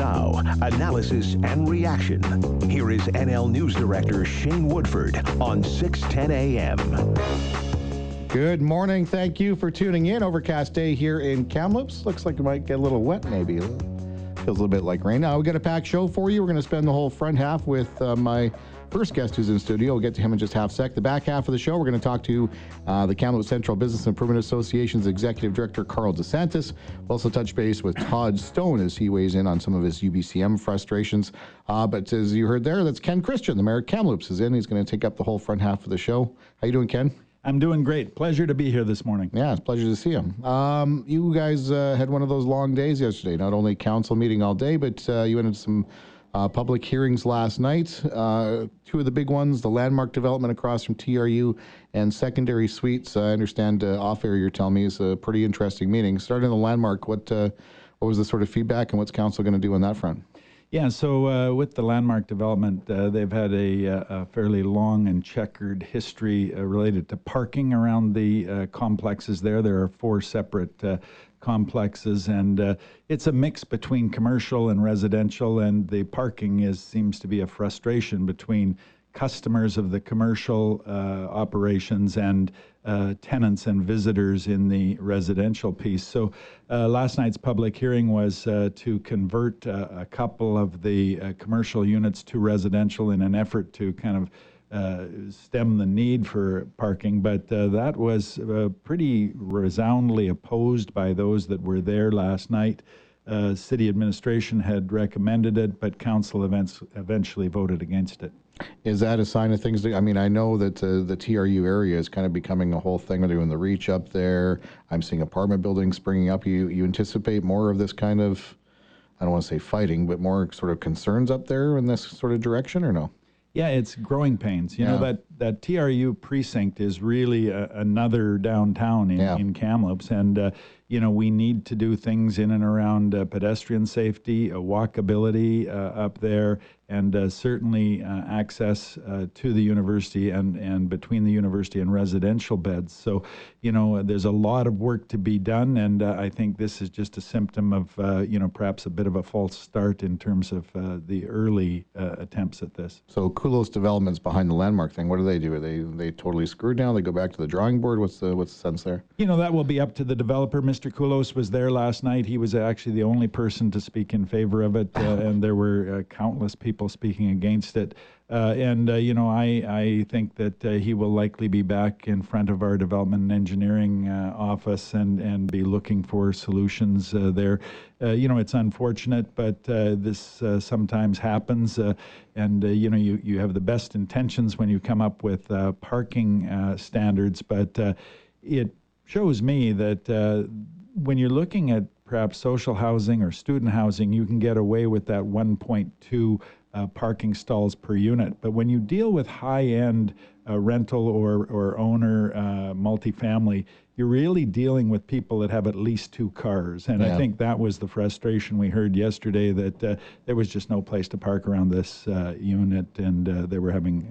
now, analysis and reaction. Here is NL News Director Shane Woodford on 610 AM. Good morning. Thank you for tuning in. Overcast day here in Kamloops. Looks like it might get a little wet, maybe. Feels a little bit like rain. Now, we got a packed show for you. We're going to spend the whole front half with uh, my first guest who's in studio. We'll get to him in just half sec. The back half of the show, we're going to talk to uh, the Kamloops Central Business Improvement Association's Executive Director, Carl DeSantis. We'll also touch base with Todd Stone as he weighs in on some of his UBCM frustrations. Uh, but as you heard there, that's Ken Christian, the mayor of Kamloops, is in. He's going to take up the whole front half of the show. How you doing, Ken? I'm doing great. Pleasure to be here this morning. Yeah, it's a pleasure to see him. Um, you guys uh, had one of those long days yesterday. Not only council meeting all day, but uh, you went into some uh, public hearings last night. Uh, two of the big ones: the landmark development across from TRU and secondary suites. I understand uh, off air you're telling me is a pretty interesting meeting. Starting the landmark, what uh, what was the sort of feedback, and what's council going to do on that front? Yeah, so uh, with the landmark development, uh, they've had a, a, fairly long and checkered history uh, related to parking around the uh, complexes there. There are four separate uh, complexes, and uh, it's a mix between commercial and residential, and the parking is seems to be a frustration between customers of the commercial uh, operations and uh, tenants and visitors in the residential piece. So uh, last night's public hearing was uh, to convert uh, a couple of the uh, commercial units to residential in an effort to kind of stem the need for parking, but that was pretty resoundingly opposed by those that were there last night. city administration had recommended it, but council events eventually voted against it. Is that a sign of things? To, I mean, I know that uh, the TRU area is kind of becoming a whole thing. They're doing the reach up there. I'm seeing apartment buildings springing up. You you anticipate more of this kind of, I don't want to say fighting, but more sort of concerns up there in this sort of direction, or no? Yeah, it's growing pains. You yeah. know that that TRU precinct is really a, another downtown in, yeah. in Kamloops, and uh, you know, we need to do things in and around uh, pedestrian safety, uh, walkability uh, up there, and uh, certainly uh, access uh, to the university and, and between the university and residential beds. So, you know, there's a lot of work to be done, and I think this is just a symptom of, you know, perhaps a bit of a false start in terms of the early attempts at this. So, Kulos Developments behind the landmark thing, what do they do? Are they they totally screwed now? They go back to the drawing board? What's the what's the sense there? You know, that will be up to the developer, Mr. Mr. Kulos was there last night. He was actually the only person to speak in favor of it, uh, and there were uh, countless people speaking against it. Uh, and uh, you know, I I think that uh, he will likely be back in front of our development and engineering uh, office and and be looking for solutions there. you know, it's unfortunate, but this sometimes happens. and you know, you you have the best intentions when you come up with parking standards, but it shows me that uh, when you're looking at perhaps social housing or student housing, you can get away with that 1.2 uh, parking stalls per unit. But when you deal with high-end uh, rental or, or owner uh, multifamily, you're really dealing with people that have at least two cars. And yeah. I think that was the frustration we heard yesterday that uh, there was just no place to park around this uh, unit and uh, they were having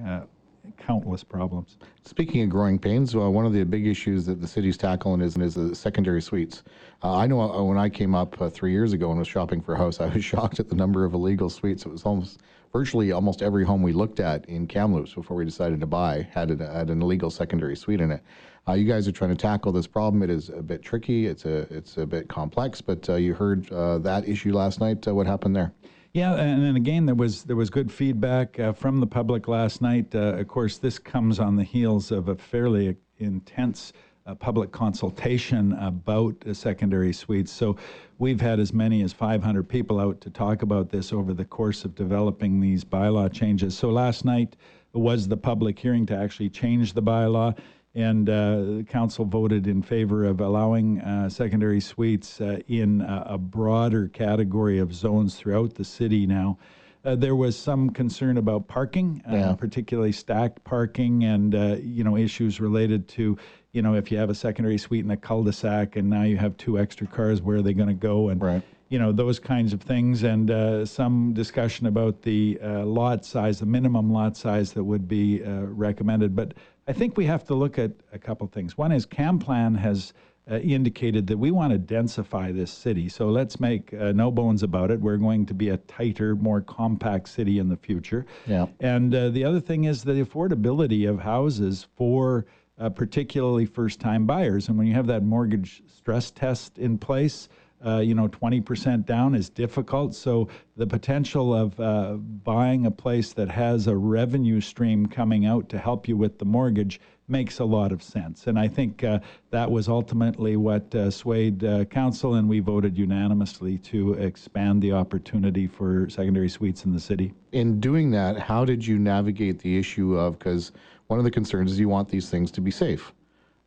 countless problems. Speaking of growing pains, uh, one of the big issues that the city's tackling is, is the secondary suites. Uh, I know uh, when I came up uh, three years ago and was shopping for a house, I was shocked at the number of illegal suites. It was almost virtually almost every home we looked at in Kamloops before we decided to buy had, a, had an illegal secondary suite in it. Uh, you guys are trying to tackle this problem. It is a bit tricky. It's a it's a bit complex. But you heard that issue last night. What happened there? Yeah, and then again, there was there was good feedback uh, from the public last night. Uh, of course, this comes on the heels of a fairly intense uh, public consultation about secondary suites. So, we've had as many as 500 people out to talk about this over the course of developing these bylaw changes. So, last night was the public hearing to actually change the bylaw and uh, the council voted in favor of allowing uh, secondary suites uh, in a, a, broader category of zones throughout the city now. Uh, there was some concern about parking, uh, yeah. particularly stacked parking, and uh, you know issues related to you know if you have a secondary suite in a cul-de-sac and now you have two extra cars, where are they going to go? And right you know those kinds of things, and uh, some discussion about the uh, lot size, the minimum lot size that would be uh, recommended. But I think we have to look at a couple things. One is KamPlan has uh, indicated that we want to densify this city. So let's make uh, no bones about it. We're going to be a tighter, more compact city in the future. Yeah. And uh, the other thing is the affordability of houses for uh, particularly first time buyers. And when you have that mortgage stress test in place, uh, you know, 20% down is difficult. So the potential of uh, buying a place that has a revenue stream coming out to help you with the mortgage makes a lot of sense. And I think uh, that was ultimately what uh, swayed uh, council, and we voted unanimously to expand the opportunity for secondary suites in the city. In doing that, how did you navigate the issue of, because one of the concerns is you want these things to be safe.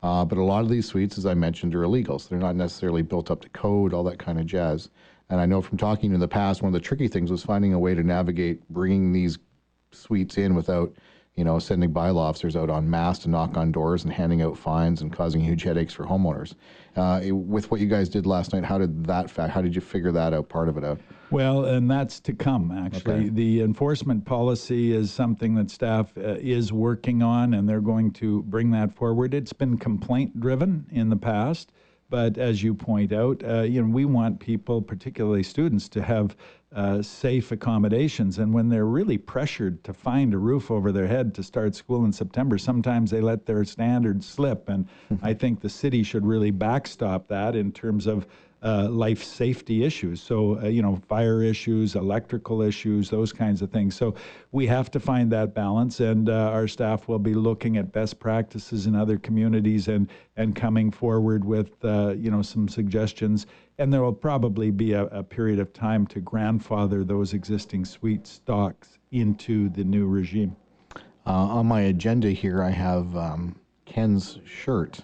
Uh, but a lot of these suites, as I mentioned, are illegal. So they're not necessarily built up to code, all that kind of jazz. And I know from talking in the past, one of the tricky things was finding a way to navigate bringing these suites in without you know, sending bylaw officers out on mass to knock on doors and handing out fines and causing huge headaches for homeowners. Uh, with what you guys did last night, how did that fact? How did you figure that out? Part of it out. Well, and that's to come. Actually, okay. the enforcement policy is something that staff uh, is working on, and they're going to bring that forward. It's been complaint driven in the past. But as you point out, uh, you know, we want people, particularly students, to have uh, safe accommodations. And when they're really pressured to find a roof over their head to start school in September, sometimes they let their standards slip. And I think the city should really backstop that in terms of uh, life safety issues. So, uh, you know, fire issues, electrical issues, those kinds of things. So, we have to find that balance, and uh, our staff will be looking at best practices in other communities and and coming forward with, uh, you know, some suggestions. And there will probably be a, a, period of time to grandfather those existing suite stocks into the new regime. Uh, on my agenda here, I have um, Ken's shirt.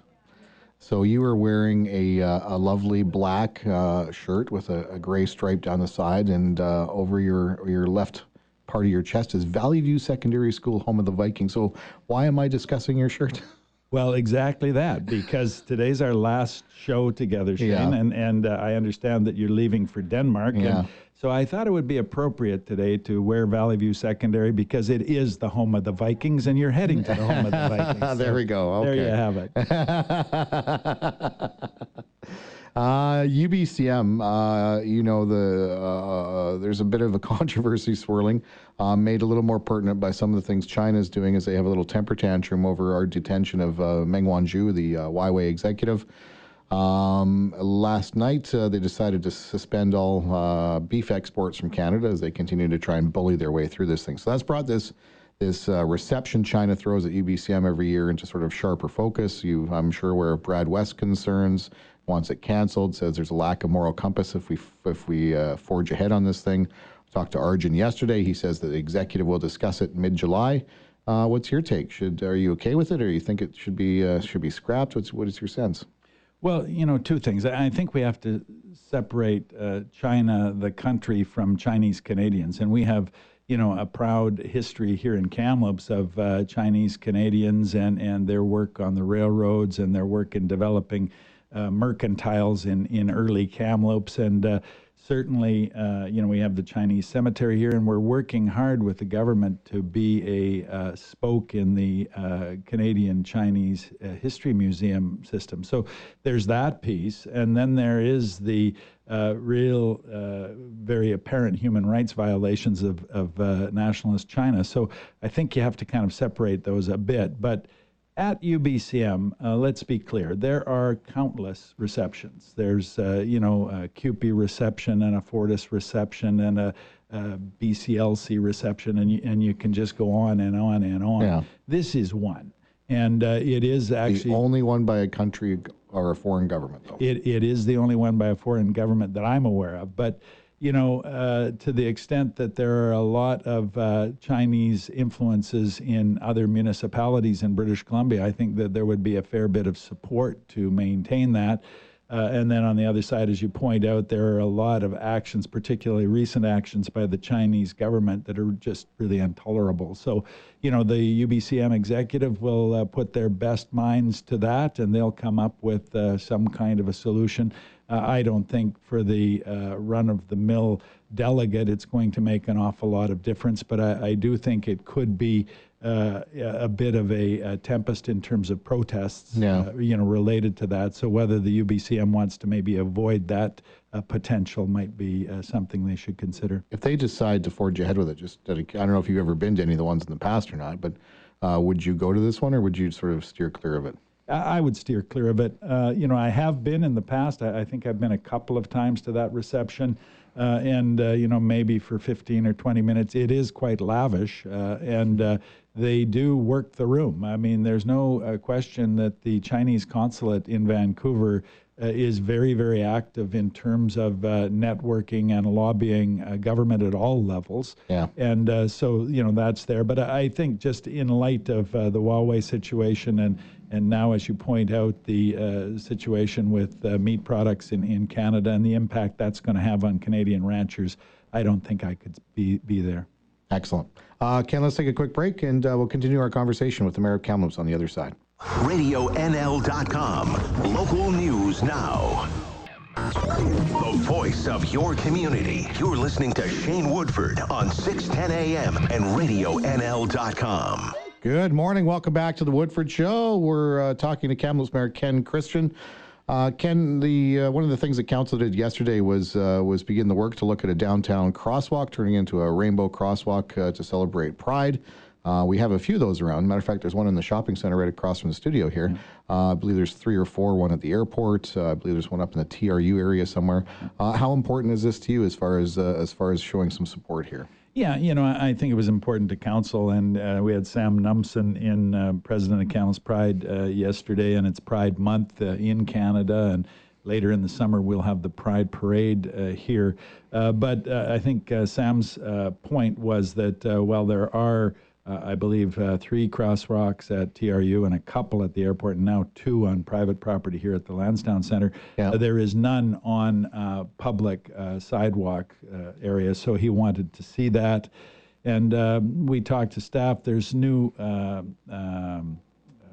So you were wearing a, uh, a lovely black uh, shirt with a, a, gray stripe down the side, and uh, over your your left part of your chest is Valley View Secondary School, home of the Vikings. So why am I discussing your shirt? Well, exactly that, because today's our last show together, Shane, yeah. and and uh, I understand that you're leaving for Denmark. Yeah. And so I thought it would be appropriate today to wear Valley View Secondary because it is the home of the Vikings, and you're heading to the home of the Vikings. there so we go. Okay. There you have it. Uh, UBCM, uh, you know, the uh, there's a bit of a controversy swirling, uh, made a little more pertinent by some of the things China is doing as they have a little temper tantrum over our detention of uh, Meng Wanzhou, the uh, Huawei executive. Um, last night, uh, they decided to suspend all uh, beef exports from Canada as they continue to try and bully their way through this thing. So that's brought this this uh, reception China throws at UBCM every year into sort of sharper focus. You, I'm sure, aware of Brad West concerns, wants it canceled, says there's a lack of moral compass if we if we uh, forge ahead on this thing. Talked to Arjun yesterday. He says that the executive will discuss it mid-July. Uh, what's your take? Should are you okay with it, or you think it should be uh, should be scrapped? What's what is your sense? Well, you know, two things. I think we have to separate uh, China, the country, from Chinese Canadians. And we have, you know, a proud history here in Kamloops of uh, Chinese Canadians and, and their work on the railroads and their work in developing uh, mercantiles in, in early Kamloops. And uh, certainly, uh, you know, we have the Chinese cemetery here, and we're working hard with the government to be a uh, spoke in the uh, Canadian Chinese uh, History Museum system. So there's that piece, and then there is the uh, real, uh, very apparent human rights violations of, of nationalist China. So I think you have to kind of separate those a bit, but at UBCM, uh, let's be clear, there are countless receptions. There's, uh, you know, a CUPE reception and a Fortis reception and a, a BCLC reception, and you, and you can just go on and on and on. Yeah. This is one. And uh, it is actually the only one by a country or a foreign government, though. It, it is the only one by a foreign government that I'm aware of. But you know, uh, to the extent that there are a lot of uh, Chinese influences in other municipalities in British Columbia, I think that there would be a fair bit of support to maintain that. Uh, and then on the other side, as you point out, there are a lot of actions, particularly recent actions by the Chinese government, that are just really intolerable. So, you know, the UBCM executive will uh, put their best minds to that and they'll come up with uh, some kind of a solution. Uh, I don't think for the uh, run of the mill delegate it's going to make an awful lot of difference, but I, I do think it could be uh, a bit of a, a, tempest in terms of protests, yeah. uh, you know, related to that. So whether the UBCM wants to maybe avoid that uh, potential might be uh, something they should consider. If they decide to forge ahead with it, just I don't know if you've ever been to any of the ones in the past or not, but uh, would you go to this one or would you sort of steer clear of it? I would steer clear of it. Uh, you know, I have been in the past. I, I, think I've been a couple of times to that reception, uh, and uh, you know, maybe for 15 or 20 minutes. It is quite lavish, uh, and uh, they do work the room. I mean, there's no uh, question that the Chinese consulate in Vancouver uh, is very, very active in terms of uh, networking and lobbying uh, government at all levels. Yeah. And uh, so, you know, that's there. But I think just in light of uh, the Huawei situation and and now, as you point out, the uh, situation with uh, meat products in, in Canada and the impact that's going to have on Canadian ranchers, I don't think I could be, be there. Excellent. Uh, Ken, let's take a quick break and uh, we'll continue our conversation with the Mayor of Kamloops on the other side. RadioNL.com. Local news now. The voice of your community. You're listening to Shane Woodford on 610 AM and RadioNL.com. Good morning. Welcome back to the Woodford Show. We're uh, talking to Kamloops Mayor Ken Christian. Uh, Ken, the uh, one of the things that council did yesterday was uh, was begin the work to look at a downtown crosswalk, turning into a rainbow crosswalk uh, to celebrate Pride. Uh, we have a few of those around. Matter of fact, there's one in the shopping center right across from the studio here. Mm-hmm. Uh, I believe there's three or four. One at the airport. Uh, I believe there's one up in the TRU area somewhere. Uh, how important is this to you as far as uh, as far as showing some support here? Yeah, you know, I think it was important to council, and uh, we had Sam Numson in President of Kamloops Pride yesterday, and it's Pride Month in Canada, and later in the summer we'll have the Pride Parade uh, here. Uh, but uh, I think Sam's point was that while there are uh, I believe, uh, three crosswalks at TRU and a couple at the airport, and now two on private property here at the Lansdowne Center. Yeah. Uh, there is none on uh, public uh, sidewalk uh, areas, so he wanted to see that. And um, we talked to staff. There's new um,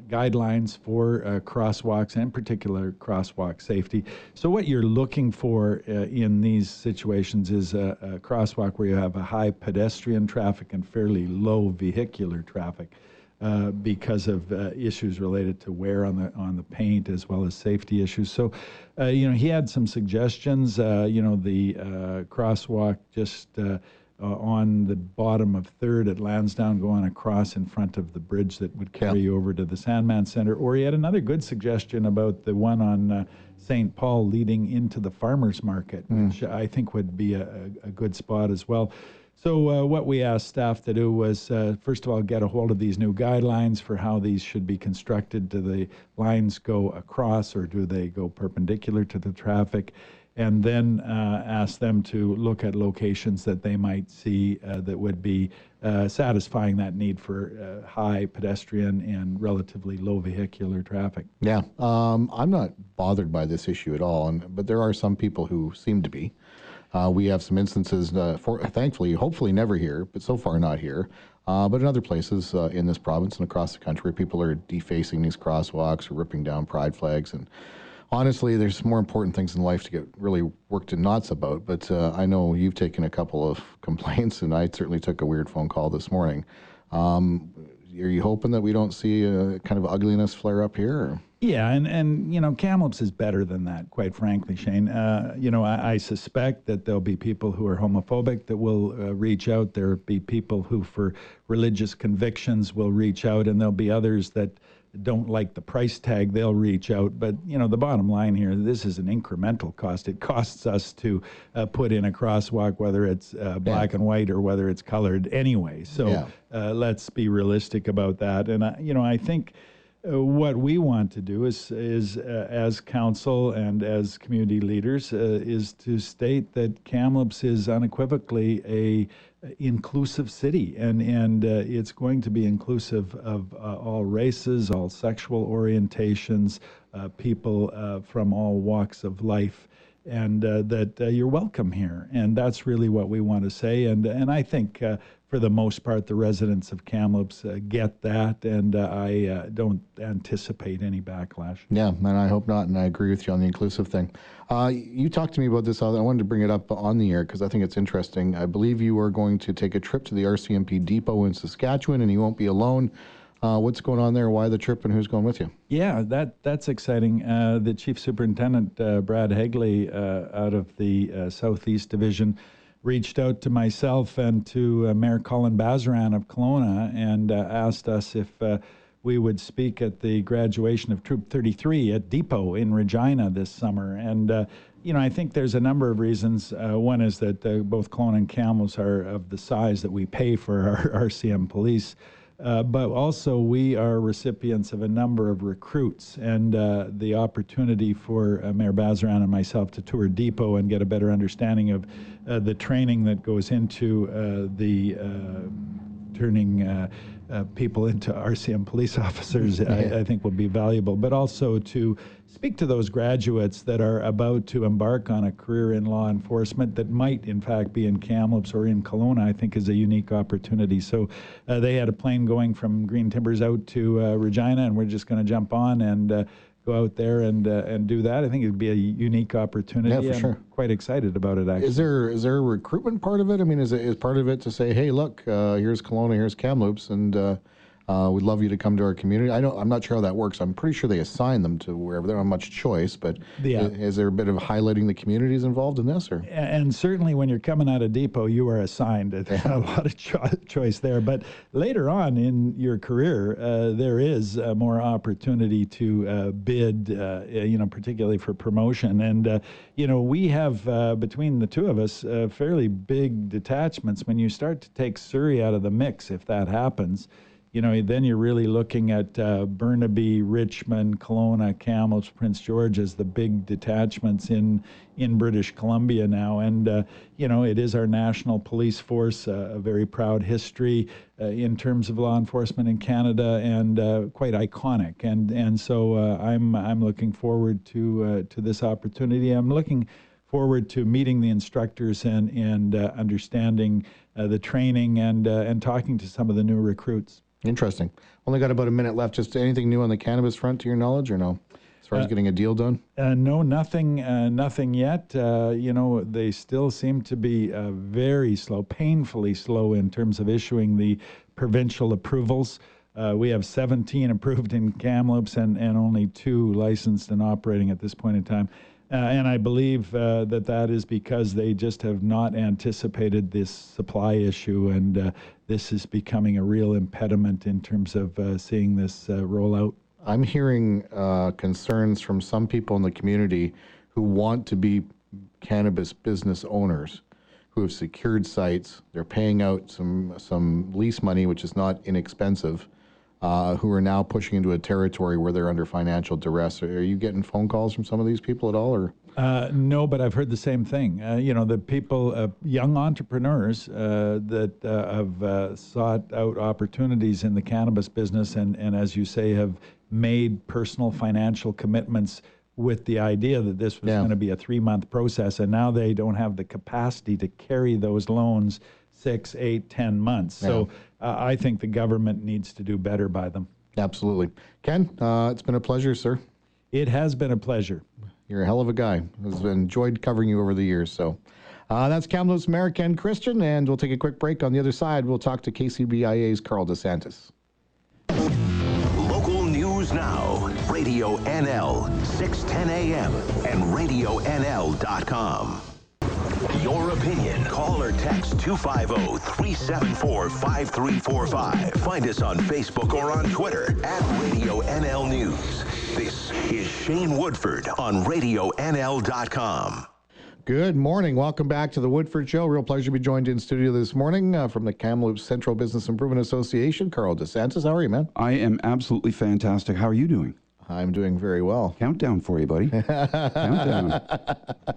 guidelines for uh, crosswalks and particular crosswalk safety. So what you're looking for uh, in these situations is a, a, crosswalk where you have a high pedestrian traffic and fairly low vehicular traffic. Uh, because of uh, issues related to wear on the on the paint as well as safety issues. So, uh, you know, he had some suggestions. Uh, you know, the crosswalk just uh, on the bottom of Third at Lansdowne, going across in front of the bridge that would carry you over to the Sandman Center. Or he had another good suggestion about the one on uh, St. Paul leading into the farmers market, mm. which I think would be a, a good spot as well. So, uh, what we asked staff to do was, uh, first of all, get a hold of these new guidelines for how these should be constructed. Do the lines go across or do they go perpendicular to the traffic? And then uh, ask them to look at locations that they might see uh, that would be uh, satisfying that need for uh, high pedestrian and relatively low vehicular traffic. Yeah, um, I'm not bothered by this issue at all, and, but there are some people who seem to be. Uh, we have some instances, uh, for, thankfully, hopefully never here, but so far not here, but in other places in this province and across the country, people are defacing these crosswalks or ripping down pride flags and honestly, there's more important things in life to get really worked in knots about. But uh, I know you've taken a couple of complaints, and I certainly took a weird phone call this morning. Um, are you hoping that we don't see a kind of ugliness flare up here? Or? Yeah, and, and you know, Kamloops is better than that, quite frankly, Shane. Uh, you know, I, I, suspect that there'll be people who are homophobic that will uh, reach out. There'll be people who, for religious convictions, will reach out, and there'll be others that don't like the price tag, they'll reach out. But you know, the bottom line here, this is an incremental cost. It costs us to uh, put in a crosswalk, whether it's uh, black yeah. and white or whether it's colored anyway. So yeah. uh, let's be realistic about that. And you know, I think. Uh, what we want to do is, is uh, as council and as community leaders, uh, is to state that Kamloops is unequivocally a inclusive city, and and uh, it's going to be inclusive of uh, all races, all sexual orientations, uh, people uh, from all walks of life. and uh, that uh, you're welcome here. And that's really what we want to say. And and I think for the most part, the residents of Kamloops uh, get that, and uh, I uh, don't anticipate any backlash. Yeah, and I hope not, and I agree with you on the inclusive thing. Uh, you talked to me about this. Other. I wanted to bring it up on the air because I think it's interesting. I believe you are going to take a trip to the RCMP depot in Saskatchewan, and you won't be alone. Uh, what's going on there? Why the trip, and who's going with you? Yeah, that that's exciting. Uh, the chief superintendent, uh, Brad Haugli, uh, out of the uh, Southeast Division, reached out to myself and to uh, Mayor Colin Basran of Kelowna and uh, asked us if uh, we would speak at the graduation of Troop 33 at Depot in Regina this summer. And uh, you know, I think there's a number of reasons. Uh, one is that uh, both Kelowna and Kamloops are of the size that we pay for our RCM police. Uh, but also, we are recipients of a number of recruits, and uh, the opportunity for uh, Mayor Basran and myself to tour Depot and get a better understanding of uh, the training that goes into uh, the uh, turning uh, people into RCM police officers, I, I think will be valuable. But also to speak to those graduates that are about to embark on a career in law enforcement that might, in fact, be in Kamloops or in Kelowna, I think is a unique opportunity. So uh, they had a plane going from Green Timbers out to uh, Regina, and we're just going to jump on and uh, go out there and uh, and do that. I think it'd be a unique opportunity. Yeah, for I'm sure. Quite excited about it, actually. Is there is there a recruitment part of it? I mean, is it is part of it to say, hey, look, uh, here's Kelowna, here's Kamloops, and uh, uh, we'd love you to come to our community. I don't, I'm not sure how that works. I'm pretty sure they assign them to wherever. They don't have much choice, but Yeah. i- is there a bit of highlighting the communities involved in this, or? And certainly when you're coming out of depot, you are assigned a, a lot of cho- choice there. But later on in your career, uh, there is uh, more opportunity to uh, bid, uh, you know, particularly for promotion. And, uh, you know, we have, uh, between the two of us, uh, fairly big detachments. When you start to take Surrey out of the mix, if that happens, you know, then you're really looking at uh, Burnaby, Richmond, Kelowna, Kamloops, Prince George as the big detachments in in British Columbia now, and uh, you know, it is our national police force, uh, a very proud history uh, in terms of law enforcement in Canada, and uh, quite iconic. And and so uh, I'm I'm looking forward to to this opportunity. I'm looking forward to meeting the instructors and and understanding the training and and talking to some of the new recruits. Interesting. Only got about a minute left. Just anything new on the cannabis front, to your knowledge, or no? As far as getting a deal done. Uh, no, nothing, uh, nothing yet. Uh, you know, they still seem to be uh, very slow, painfully slow in terms of issuing the provincial approvals. Uh, we have 17 approved in Kamloops and, and only two licensed and operating at this point in time. Uh, and I believe uh, that that is because they just have not anticipated this supply issue, and uh, this is becoming a real impediment in terms of uh, seeing this uh, roll out. I'm hearing uh, concerns from some people in the community who want to be cannabis business owners who have secured sites. They're paying out some some lease money, which is not inexpensive. Uh, who are now pushing into a territory where they're under financial duress. Are, you getting phone calls from some of these people at all, or? Uh, no, but I've heard the same thing. Uh, you know, the people, uh, young entrepreneurs uh, that uh, have uh, sought out opportunities in the cannabis business and, and, as you say, have made personal financial commitments with the idea that this was Yeah. going to be a three month process. And now they don't have the capacity to carry those loans six, eight, ten months. So uh, I think the government needs to do better by them. Absolutely. Ken, uh, it's been a pleasure, sir. It has been a pleasure. You're a hell of a guy. I've enjoyed covering you over the years. So uh, that's Kamloops Mayor Ken Christian, and we'll take a quick break. On the other side, we'll talk to KCBIA's Carl DeSantis. Local news now. Radio NL, 610 AM, and RadioNL.com. Your opinion. Call or text 250-374-5345. Find us on Facebook or on Twitter at Radio NL News. This is Shane Woodford on RadioNL.com. Good morning. Welcome back to the Woodford Show. Real pleasure to be joined in studio this morning uh, from the Kamloops Central Business Improvement Association. Carl DeSantis, how are you, man? I am absolutely fantastic. How are you doing? I'm doing very well. Countdown for you, buddy. Countdown.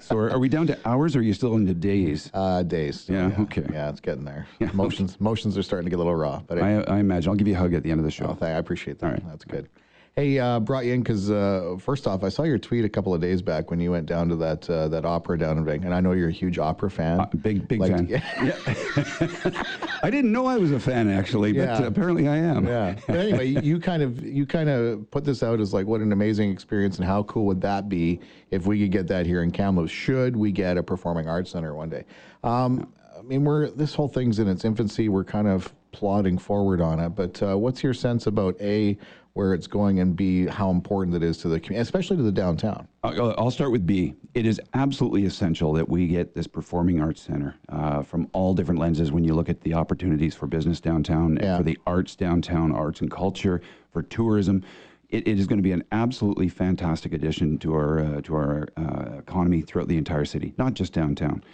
So, are, are we down to hours or are you still into days? Uh, days. Yeah, okay. Yeah, it's getting there. Motions, motions are starting to get a little raw, but I, I imagine. I'll give you a hug at the end of the show. Oh, thank- I appreciate that. All right. That's good. Hey, uh, brought you in because uh, first off, I saw your tweet a couple of days back when you went down to that uh, that opera down in Vancouver, and I know you're a huge opera fan. Uh, big, big Like- fan. Yeah. I didn't know I was a fan actually, but Yeah. apparently I am. Yeah. But anyway, you kind of you kind of put this out as like what an amazing experience and how cool would that be if we could get that here in Kamloops? Should we get a performing arts center one day? Um, I mean, we're this whole thing's in its infancy. We're kind of plodding forward on it. But uh, what's your sense about a where it's going and b how important it is to the community, especially to the downtown? I'll start with B. It is absolutely essential that we get this performing arts center uh, from all different lenses. When you look at the opportunities for business downtown, Yeah. for the arts downtown, arts and culture, for tourism, it, it is going to be an absolutely fantastic addition to our uh, to our uh, economy throughout the entire city, not just downtown.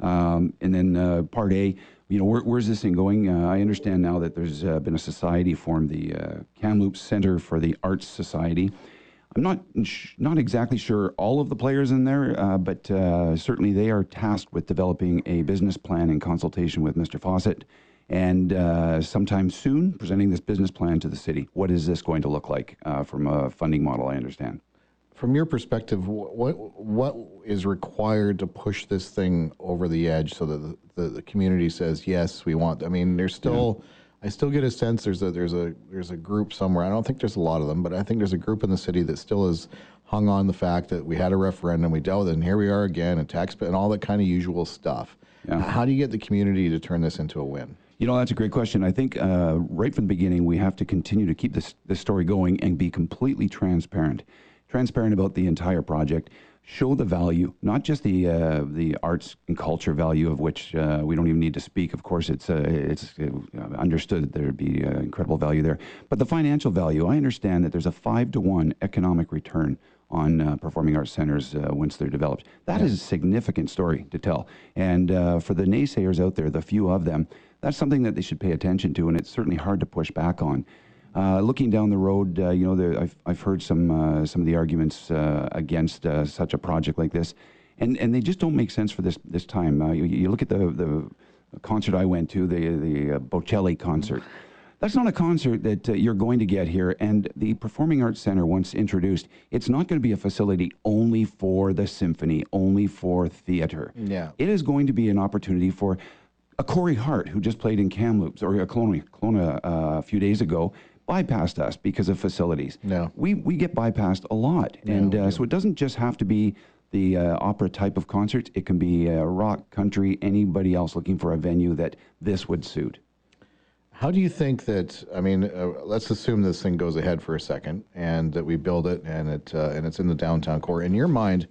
Um, and then uh, part A, you know, where, where's this thing going? Uh, I understand now that there's uh, been a society formed, the uh, Kamloops Center for the Arts Society. I'm not not exactly sure all of the players in there, uh, but uh, certainly they are tasked with developing a business plan in consultation with Mr. Fawcett, and uh, sometime soon presenting this business plan to the city. What is this going to look like uh, from a funding model? I understand. From your perspective, what what is required to push this thing over the edge so that the, the, the community says yes, we want? I mean, there's still, I still get a sense there's a there's a there's a group somewhere. I don't think there's a lot of them, but I think there's a group in the city that still is hung on the fact that we had a referendum, we dealt with it, and here we are again, and tax and all that kind of usual stuff. Yeah. How do you get the community to turn this into a win? You know, that's a great question. I think uh, right from the beginning, we have to continue to keep this, this story going and be completely transparent. Transparent about the entire project. Show the value, not just the uh, the arts and culture value, of which uh, we don't even need to speak. Of course, it's uh, it's uh, understood that there'd be uh, incredible value there, but the financial value. I understand that there's a five to one economic return on uh, performing arts centers uh, once they're developed. That is a significant story to tell. And uh, for the naysayers out there, the few of them, that's something that they should pay attention to, and it's certainly hard to push back on. Uh, looking down the road, uh, you know, there, I've, I've heard some uh, some of the arguments uh, against uh, such a project like this, and and they just don't make sense for this this time. Uh, you, you look at the the concert I went to, the the uh, Bocelli concert. That's not a concert that uh, you're going to get here. And the Performing Arts Center, once introduced, it's not going to be a facility only for the symphony, only for theater. Yeah. It is going to be an opportunity for a Corey Hart, who just played in Kamloops or a Kelowna, Kelowna uh, a few days ago, bypassed us because of facilities. Yeah. We, we get bypassed a lot. and uh, so it doesn't just have to be the uh, opera type of concerts, it can be uh, rock, country, anybody else looking for a venue that this would suit. How do you think that? I mean, uh, let's assume this thing goes ahead for a second, and that we build it, and it uh, and it's in the downtown core. In your mind,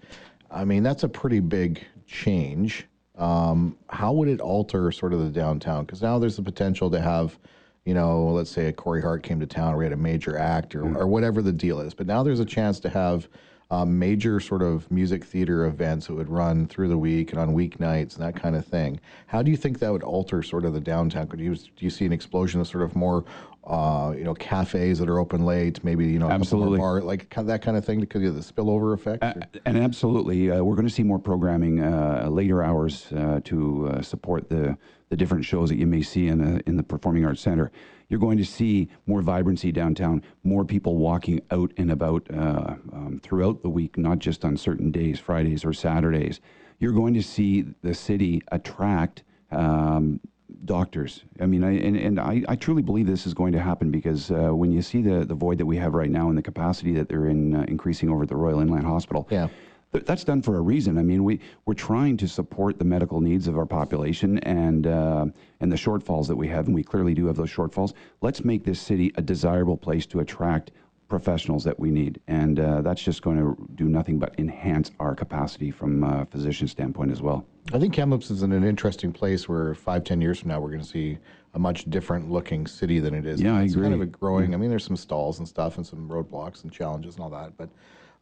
I mean, that's a pretty big change. Um, how would it alter sort of the downtown? Because now there's the potential to have, you know, let's say a Corey Hart came to town, or we had a major act, or, or whatever the deal is. But now there's a chance to have um, major sort of music theater events that would run through the week and on weeknights and that kind of thing. How do you think that would alter sort of the downtown? Could you do you see an explosion of sort of more, uh, you know, cafes that are open late, maybe you know, a couple more Absolutely. bar, like kind of that kind of thing because of the spillover effect? Uh, and absolutely, uh, we're going to see more programming uh, later hours uh, to uh, support the the different shows that you may see in the in the Performing Arts Center. You're going to see more vibrancy downtown, more people walking out and about uh, um, throughout the week, not just on certain days, Fridays or Saturdays. You're going to see the city attract. Um, doctors. I mean, I, and, and I, I truly believe this is going to happen because uh, when you see the, the void that we have right now and the capacity that they're in uh, increasing over at the Royal Inland Hospital, Yeah. Th- that's done for a reason. I mean, we, we're trying to support the medical needs of our population and, uh, and the shortfalls that we have, and we clearly do have those shortfalls. Let's make this city a desirable place to attract professionals that we need. And uh, that's just going to do nothing but enhance our capacity from a physician standpoint as well. I think Kamloops is in an interesting place where five, ten years from now, we're going to see a much different looking city than it is. Yeah, I it's kind of agree. a growing. I mean, there's some stalls and stuff and some roadblocks and challenges and all that. But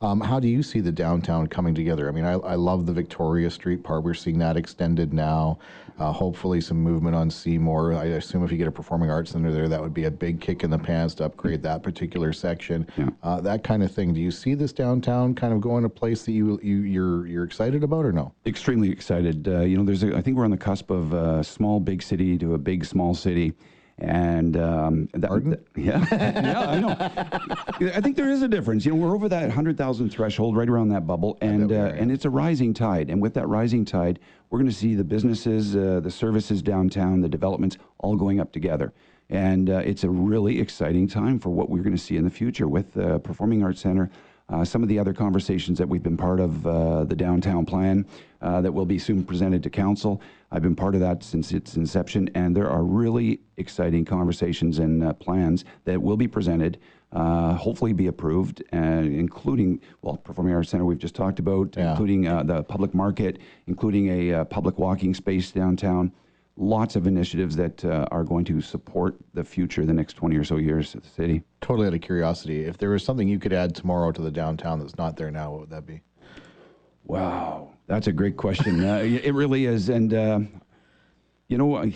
um, how do you see the downtown coming together? I mean, I, I love the Victoria Street part. We're seeing that extended now. Uh, hopefully, some movement on Seymour. I assume if you get a performing arts center there, that would be a big kick in the pants to upgrade that particular section. Yeah. Uh, that kind of thing. Do you see this downtown kind of going a place that you, you you're you're excited about or no? extremely excited. Uh, you know, there's a, I think we're on the cusp of a small big city to a big small city, And um, that, yeah, yeah, I know. I think there is a difference. You know, we're over that hundred thousand threshold, right around that bubble, and uh, and it's a rising tide. And with that rising tide, we're going to see the businesses, uh, the services downtown, the developments, all going up together. And uh, it's a really exciting time for what we're going to see in the future with the Performing Arts Center. Uh, some of the other conversations that we've been part of, uh, the downtown plan uh, that will be soon presented to council. I've been part of that since its inception, and there are really exciting conversations and uh, plans that will be presented, uh, hopefully be approved, uh, including, well, Performing Arts Center we've just talked about, Yeah. including uh, the public market, including a uh, public walking space downtown. Lots of initiatives that uh, are going to support the future, the next 20 or so years of the city. Totally out of curiosity, if there was something you could add tomorrow to the downtown that's not there now, what would that be? Wow, that's a great question. uh, it really is, and uh, you know,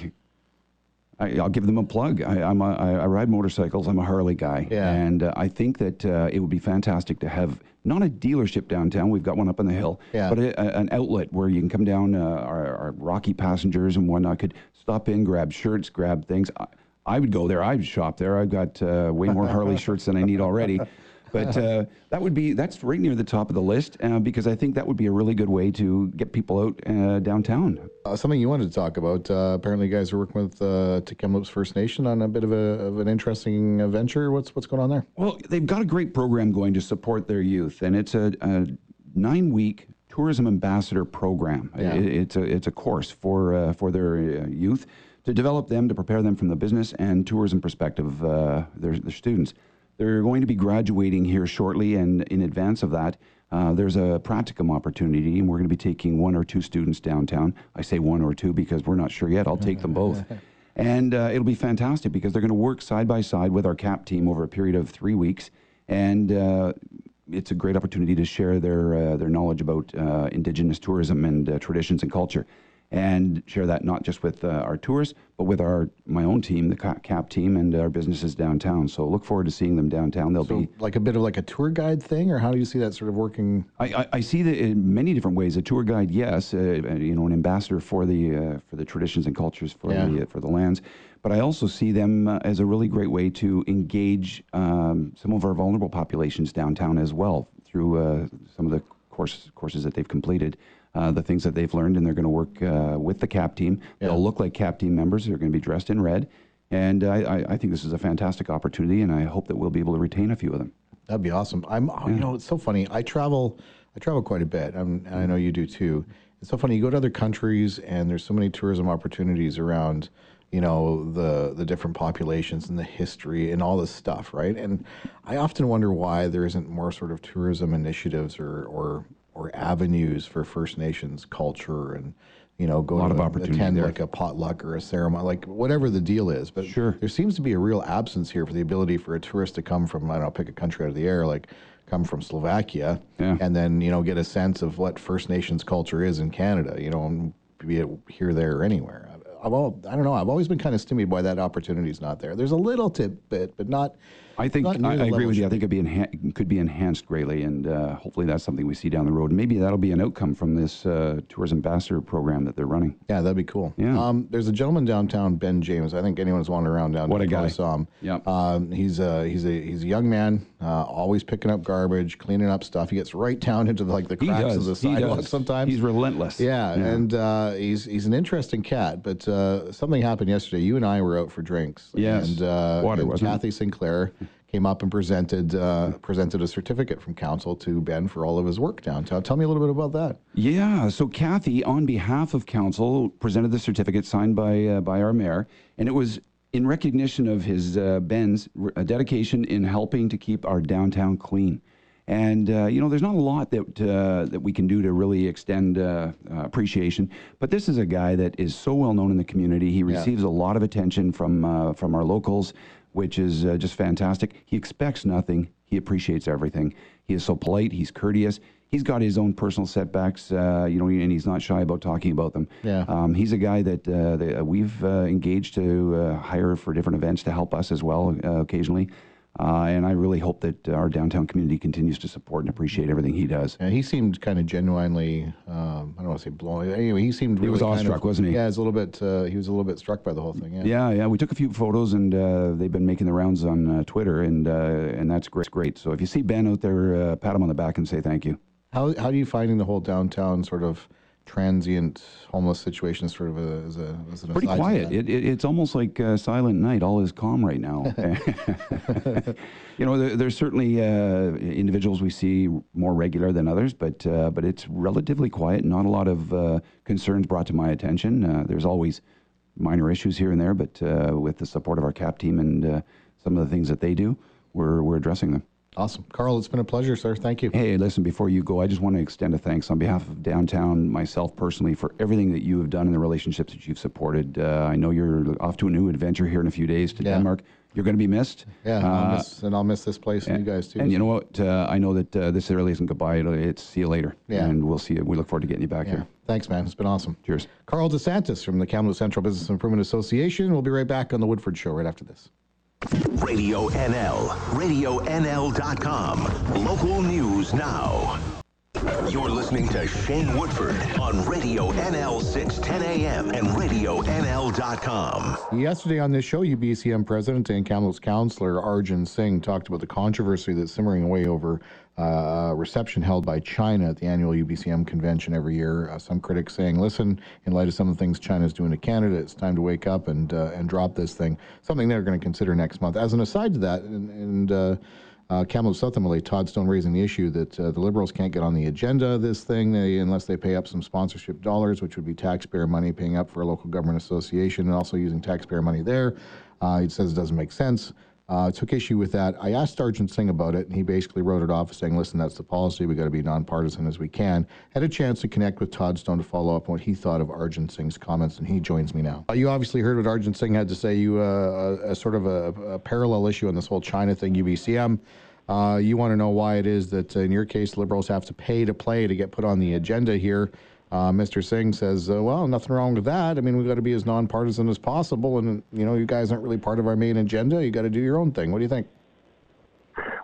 I, I, I'll give them a plug. I, I'm a, I, ride motorcycles. I'm a Harley guy, Yeah. and uh, I think that uh, it would be fantastic to have not a dealership downtown. We've got one up on the hill, Yeah. but a, a- an outlet where you can come down. Uh, our, our Rocky passengers and whatnot could stop in, grab shirts, grab things. I, I would go there. I would shop there. I've got uh, way more Harley shirts than I need already. But uh, that would be that's right near the top of the list uh, because I think that would be a really good way to get people out uh, downtown. Uh, something you wanted to talk about. Uh, apparently, you guys are working with uh, Tk'emlúps First Nation on a bit of, a, of an interesting venture. What's what's going on there? Well, they've got a great program going to support their youth, and it's a, a nine-week tourism ambassador program. Yeah. It- it's a it's a course for uh, for their youth to develop them to prepare them from the business and tourism perspective. Uh, their their students. They're going to be graduating here shortly, and in advance of that. Uh, there's a practicum opportunity, and we're going to be taking one or two students downtown. I say one or two because we're not sure yet. I'll take them both. And uh, it'll be fantastic because they're going to work side by side with our CAP team over a period of three weeks. And uh, it's a great opportunity to share their, uh, their knowledge about uh, Indigenous tourism and uh, traditions and culture. And share that not just with uh, our tourists, but with our my own team, the CAP team, and our businesses downtown. So look forward to seeing them downtown. They'll So, be like a bit of like a tour guide thing, or how do you see that sort of working? I, I, I see that in many different ways. A tour guide, yes, uh, you know, an ambassador for the uh, for the traditions and cultures for Yeah. the uh, for the lands. But I also see them uh, as a really great way to engage um, some of our vulnerable populations downtown as well through uh, some of the course, courses that they've completed. Uh, the things that they've learned, and they're going to work uh, with the CAP team. Yeah. They'll look like CAP team members. They're going to be dressed in red, and I, I, I think this is a fantastic opportunity, and I hope that we'll be able to retain a few of them. That'd be awesome. I'm, oh, you know, it's so funny. I travel, I travel quite a bit, um, and I know you do too. It's so funny. You go to other countries, and there's so many tourism opportunities around, you know, the the different populations and the history and all this stuff, right? And I often wonder why there isn't more sort of tourism initiatives or or or avenues for First Nations culture and. You know, go lot to of a- opportunity attend there. like a potluck or a ceremony, like whatever the deal is. But Sure. there seems to be a real absence here for the ability for a tourist to come from I don't know, pick a country out of the air, like come from Slovakia, Yeah. and then you know get a sense of what First Nations culture is in Canada. You know, be it here, there, or anywhere. I've, all, I don't know. I've always been kind of stymied by that opportunity is not there. There's a little tidbit, but not. I think I, I agree with you. I think it'd be enhan- could be enhanced greatly, and uh, hopefully that's something we see down the road. Maybe that'll be an outcome from this uh, tourism ambassador program that they're running. Yeah, that'd be cool. Yeah. Um, there's a gentleman downtown, Ben James. I think anyone who's wandering around downtown What a guy. saw him. Yep. Um, he's a he's a he's a young man, uh, always picking up garbage, cleaning up stuff. He gets right down into the, like the cracks of the He sidewalk sometimes. He's relentless. Yeah, and uh, he's he's an interesting cat. But uh, something happened yesterday. You and I were out for drinks. Yes. and, uh, Water, and? Kathy Sinclair came up and presented uh, presented a certificate from council to Ben for all of his work downtown. Tell me a little bit about that. Yeah. So Kathy, on behalf of council, presented the certificate signed by uh, by our mayor, and it was in recognition of his uh, Ben's uh, dedication in helping to keep our downtown clean. And uh, you know, there's not a lot that uh, that we can do to really extend uh, uh, appreciation. But this is a guy that is so well known in the community. He receives a lot of attention from uh, from our locals, which is uh, just fantastic. He expects nothing. He appreciates everything. He is so polite. He's courteous. He's got his own personal setbacks, uh, you know, and he's not shy about talking about them. Yeah. Um, he's a guy that, uh, that we've uh, engaged to uh, hire for different events to help us as well uh, occasionally. Uh, and I really hope that our downtown community continues to support and appreciate everything he does. Yeah, he seemed kind of genuinely, um, I don't want to say blown. Anyway, he seemed He was really kind awestruck, of- wasn't he? Yeah, he was a little bit. Uh, he was a little bit struck by the whole thing. Yeah. Yeah, yeah. We took a few photos, and uh, they've been making the rounds on uh, Twitter, and uh, and that's great. Great. So if you see Ben out there, uh, pat him on the back and say thank you. How how do you finding the whole downtown sort of transient homeless situation sort of a, as a as an Pretty quiet. It, it, it's almost like uh, Silent Night. All is calm right now. you know, there, there's certainly uh, individuals we see more regular than others, but uh, but it's relatively quiet. Not a lot of uh, concerns brought to my attention. Uh, there's always minor issues here and there, but uh, with the support of our CAP team and uh, some of the things that they do, we're we're addressing them. Awesome, Carl. It's been a pleasure, sir. Thank you. Hey, listen, before you go, I just want to extend a thanks on behalf of downtown, myself personally, for everything that you have done and the relationships that you've supported. Uh, I know you're off to a new adventure here in a few days to Yeah. Denmark. You're going to be missed. Yeah, Uh, I'll miss, and I'll miss this place and, you guys too. and you know what? Uh, I know that uh, this really isn't goodbye. It'll- It's see you later. Yeah. And we'll see you. We look forward to getting you back yeah. here. Thanks, man. It's been awesome. Cheers. Carl DeSantis from the Kamloops Central Business Improvement Association. We'll be right back on the Woodford Show right after this. Radio NL, radionl.com. Local news now. You're listening to Shane Woodford on Radio NL 610 AM and radionl.com. Yesterday on this show, UBCM President and Kamloops Councillor Arjun Singh talked about the controversy that's simmering away over uh, reception held by China at the annual UBCM convention every year. Uh, some critics saying, "Listen, in light of some of the things China's doing to Canada, it's time to wake up and uh, and drop this thing." Something they're going to consider next month. As an aside to that, and. and uh, Kamloops South MLA Todd Stone raising the issue that uh, the Liberals can't get on the agenda of this thing they, unless they pay up some sponsorship dollars, which would be taxpayer money paying up for a local government association and also using taxpayer money there. Uh, he says it doesn't make sense. Uh, took issue with that. I asked Sergeant Singh about it, and he basically wrote it off saying, listen, that's the policy. We've got to be nonpartisan as we can. Had a chance to connect with Todd Stone to follow up on what he thought of Arjun Singh's comments, and he joins me now. Uh, you obviously heard what Arjun Singh had to say. You uh, a, a sort of a, a parallel issue on this whole China thing, UBCM. Uh, you want to know why it is that, uh, in your case, liberals have to pay to play to get put on the agenda here. Uh, Mr. Singh says, uh, "Well, nothing wrong with that. I mean, we've got to be as nonpartisan as possible, and you know, you guys aren't really part of our main agenda. You got to do your own thing. What do you think?"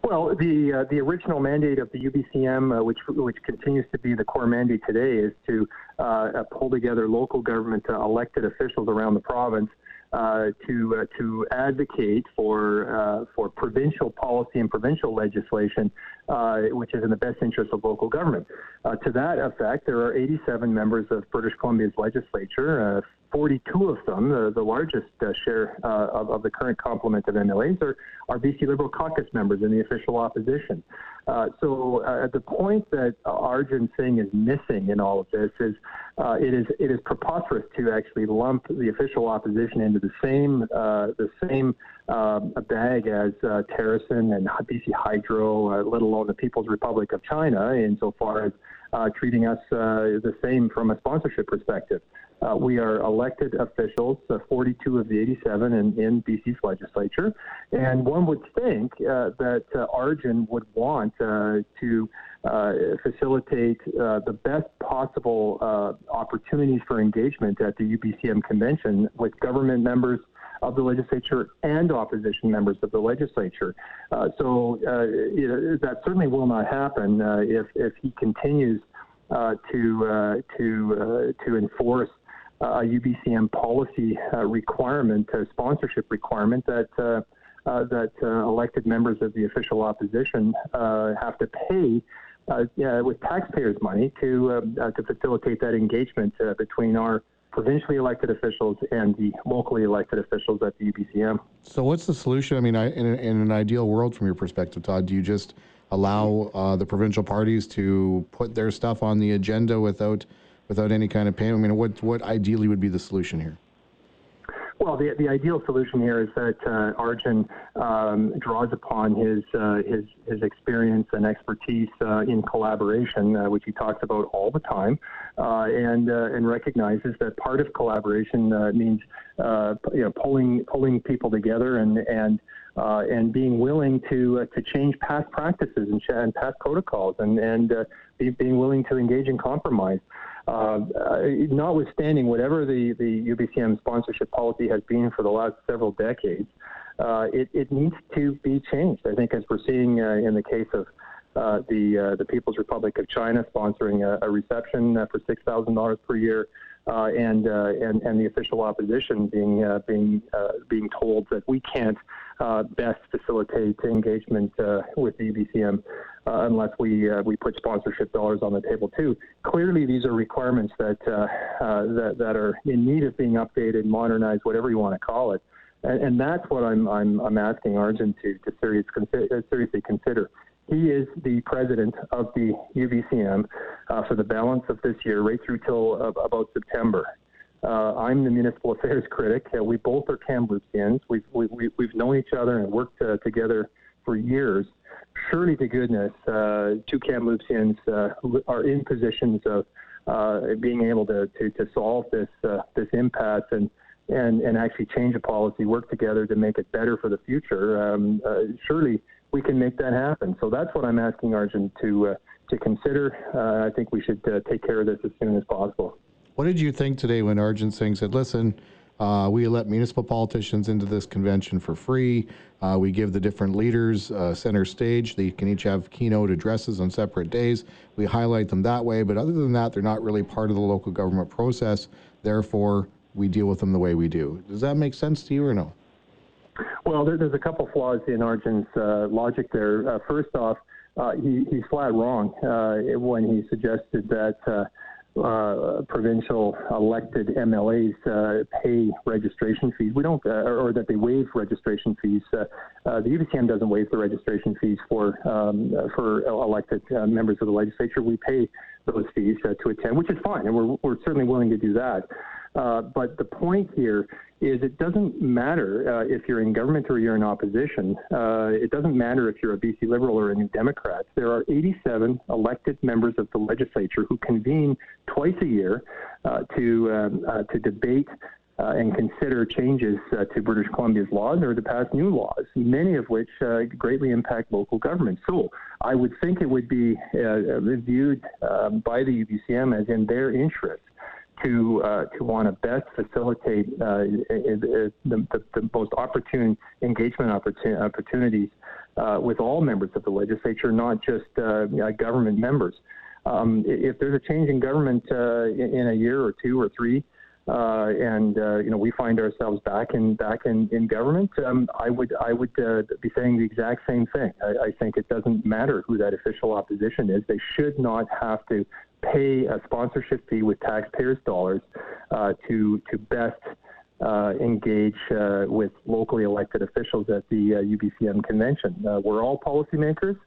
Well, the uh, the original mandate of the UBCM, uh, which which continues to be the core mandate today, is to uh, pull together local government uh, elected officials around the province uh, to uh, to advocate for uh, for provincial policy and provincial legislation, uh, which is in the best interest of local government. Uh, to that effect, there are 87 members of British Columbia's legislature. Uh, 42 of them, the, the largest uh, share uh, of, of the current complement of MLAs, are, are BC Liberal caucus members in the official opposition. Uh, so uh, the point that Arjun Singh is missing in all of this is uh, it is it is preposterous to actually lump the official opposition into the same uh, the same um, bag as uh, and BC Hydro, let alone the People's Republic of China, insofar as treating us the same from a sponsorship perspective. Uh, we are elected officials, uh, 42 of the 87 in, in BC's legislature, and one would think uh, that uh, Arjun would want uh, to uh, facilitate the best possible opportunities for engagement at the UBCM convention with government members of the legislature and opposition members of the legislature. Uh, so uh, that certainly will not happen uh, if, if he continues to to to enforce a UBCM policy uh, requirement, a sponsorship requirement that. Uh, uh, that uh, elected members of the official opposition uh, have to pay uh, yeah, with taxpayers' money to uh, uh, to facilitate that engagement uh, between our provincially elected officials and the locally elected officials at the UBCM. So, what's the solution? I mean, I, in, in an ideal world, from your perspective, Todd, do you just allow uh, the provincial parties to put their stuff on the agenda without without any kind of payment? I mean, what what ideally would be the solution here? Well, the, the ideal solution here is that uh, Arjun um, draws upon his, uh, his his experience and expertise uh, in collaboration, uh, which he talks about all the time, uh, and uh, and recognizes that part of collaboration means you know pulling pulling people together and and uh, and being willing to uh, to change past practices and, and past protocols and and uh, be, being willing to engage in compromise. Uh, uh, notwithstanding whatever the, the UBCM sponsorship policy has been for the last several decades, uh, it, it needs to be changed. I think, as we're seeing in the case of the the People's Republic of China sponsoring a, a reception for six thousand dollars per year and, and and the official opposition being being being told that we can't uh, best facilitate engagement uh, with the UBCM unless we we put sponsorship dollars on the table too. Clearly, these are requirements that that that are in need of being updated, modernized, whatever you want to call it. And, and that's what I'm, I'm, I'm asking Arjun to, to serious, seriously consider. He is the president of the UBCM uh, for the balance of this year, right through till uh, about September. Uh, I'm the municipal affairs critic. Uh, we both are Kamloopsians. We've, we, we, we've known each other and worked uh, together for years. Surely to goodness, uh, two Kamloopsians are in positions of being able to, to, to solve this, this impasse and, and, and actually change a policy, work together to make it better for the future. Um, surely we can make that happen. So that's what I'm asking Arjun to uh, to consider. Uh, I think we should uh, take care of this as soon as possible. What did you think today when Arjun Singh said, "Listen"? Uh, we let municipal politicians into this convention for free. Uh, we give the different leaders uh, center stage. They can each have keynote addresses on separate days. We highlight them that way. But other than that, they're not really part of the local government process. Therefore, we deal with them the way we do. Does that make sense to you or no? Well, there, there's a couple flaws in Arjun's uh, logic there. Uh, first off, uh, he, he's flat wrong when he suggested that uh, uh, provincial elected MLAs pay registration fees. We don't, or that they waive registration fees. the UBCM doesn't waive the registration fees for um, for elected members of the legislature. We pay those fees to attend, which is fine, and we're, we're certainly willing to do that. Uh, but the point here is it doesn't matter uh, if you're in government or you're in opposition. Uh, it doesn't matter if you're a BC Liberal or a New Democrat. There are 87 elected members of the legislature who convene twice a year uh, to um, uh, to debate. and consider changes to British Columbia's laws or to pass new laws, many of which greatly impact local government. So I would think it would be viewed um, by the UBCM as in their interest to uh, to want to best facilitate uh, the, the, the, most opportune engagement opportun- opportunities uh, with all members of the legislature, not just uh, government members. Um, if there's a change in government uh, in, a year or two or three, uh, and you know we find ourselves back in back in, in government, um, I would I would be saying the exact same thing. I, I think it doesn't matter who that official opposition is; they should not have to pay a sponsorship fee with taxpayers' dollars uh, to to best uh, engage uh, with locally elected officials at the UBCM uh, convention. Uh, we're all policymakers.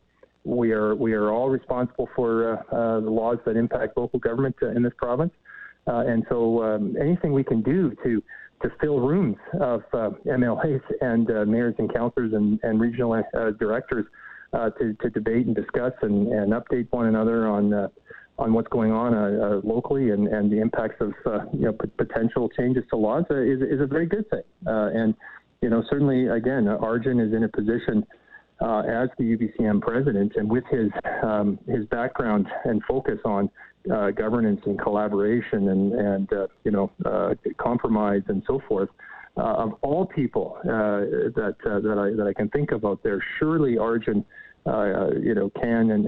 We are we are all responsible for uh, the laws that impact local government in this province, and so um, anything we can do to to fill rooms of MLAs and mayors and councillors and, and regional directors to, to debate and discuss and, and update one another on on what's going on uh, uh, locally and, and the impacts of uh, you know p- potential changes to laws uh, is, is a very good thing. Uh, and you know certainly again Arjun is in a position uh, as the UBCM president and with his um, his background and focus on Uh, governance and collaboration and and uh, you know uh, compromise and so forth. of all people that that I that I can think of out there, surely Arjun, you know, can and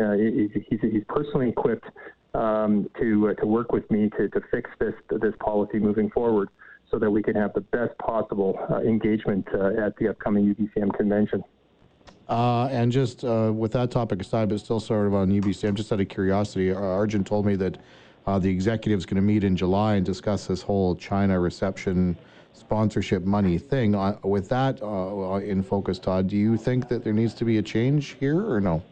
he's, he's personally equipped um, to uh, to work with me to, to fix this this policy moving forward, so that we can have the best possible uh, engagement uh, at the upcoming UBCM convention. Uh, and just uh, with that topic aside, but still sort of on UBC, I'm just out of curiosity, Arjun told me that the executive is going to meet in July and discuss this whole China reception sponsorship money thing. with that in focus, Todd, do you think that there needs to be a change here or no?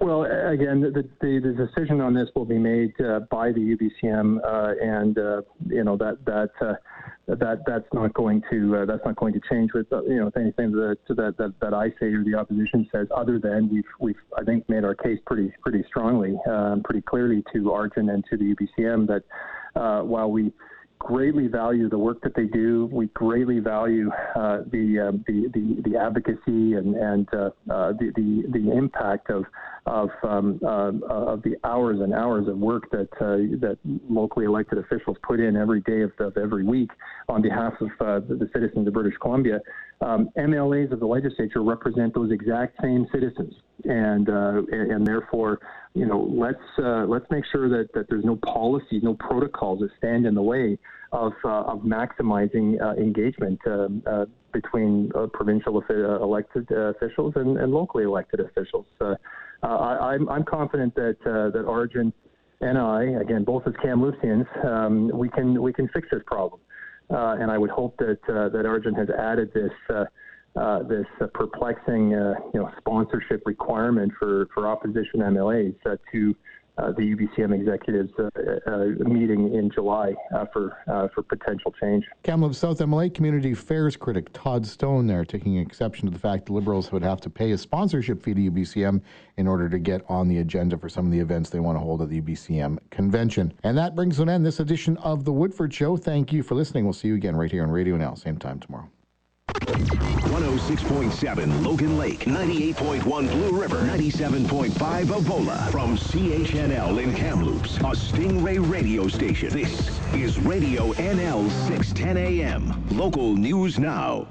Well, again, the, the, the, decision on this will be made uh, by the UBCM, uh, and uh, you know that that uh, that that's not going to uh, that's not going to change with uh, you know anything that, that that that I say or the opposition says. Other than we've we've I think made our case pretty pretty strongly, um, pretty clearly to Arjun and to the UBCM that while we greatly value the work that they do. We greatly value uh, the, uh, the, the the advocacy and and uh, uh the, the the impact of of um, uh, of the hours and hours of work that uh, that locally elected officials put in every day of, of every week on behalf of the, citizens of British Columbia. Um, MLAs of the legislature represent those exact same citizens, and and therefore, you know, let's let's make sure that, that there's no policies, no protocols that stand in the way of, uh, of maximizing uh, engagement um, uh, between provincial elected officials and, and, locally elected officials. I, am I'm confident that that Arjun and I, again, both as Kamloopsians, um, we can we can fix this problem. and I would hope that that Arjun has added this. Uh, this uh, perplexing, uh, you know, sponsorship requirement for, for opposition MLAs to uh, the UBCM executives uh, meeting in July for for potential change. Kamloops South MLA Community Affairs critic Todd Stone there taking exception to the fact the Liberals would have to pay a sponsorship fee to UBCM in order to get on the agenda for some of the events they want to hold at the UBCM convention. And that brings an end this edition of the Woodford Show. Thank you for listening. We'll see you again right here on Radio Now, same time tomorrow. 106.7 Logan Lake, 98.1 Blue River, 97.5 Avola. From CHNL in Kamloops, a Stingray radio station. This is Radio NL 610 AM. Local news now.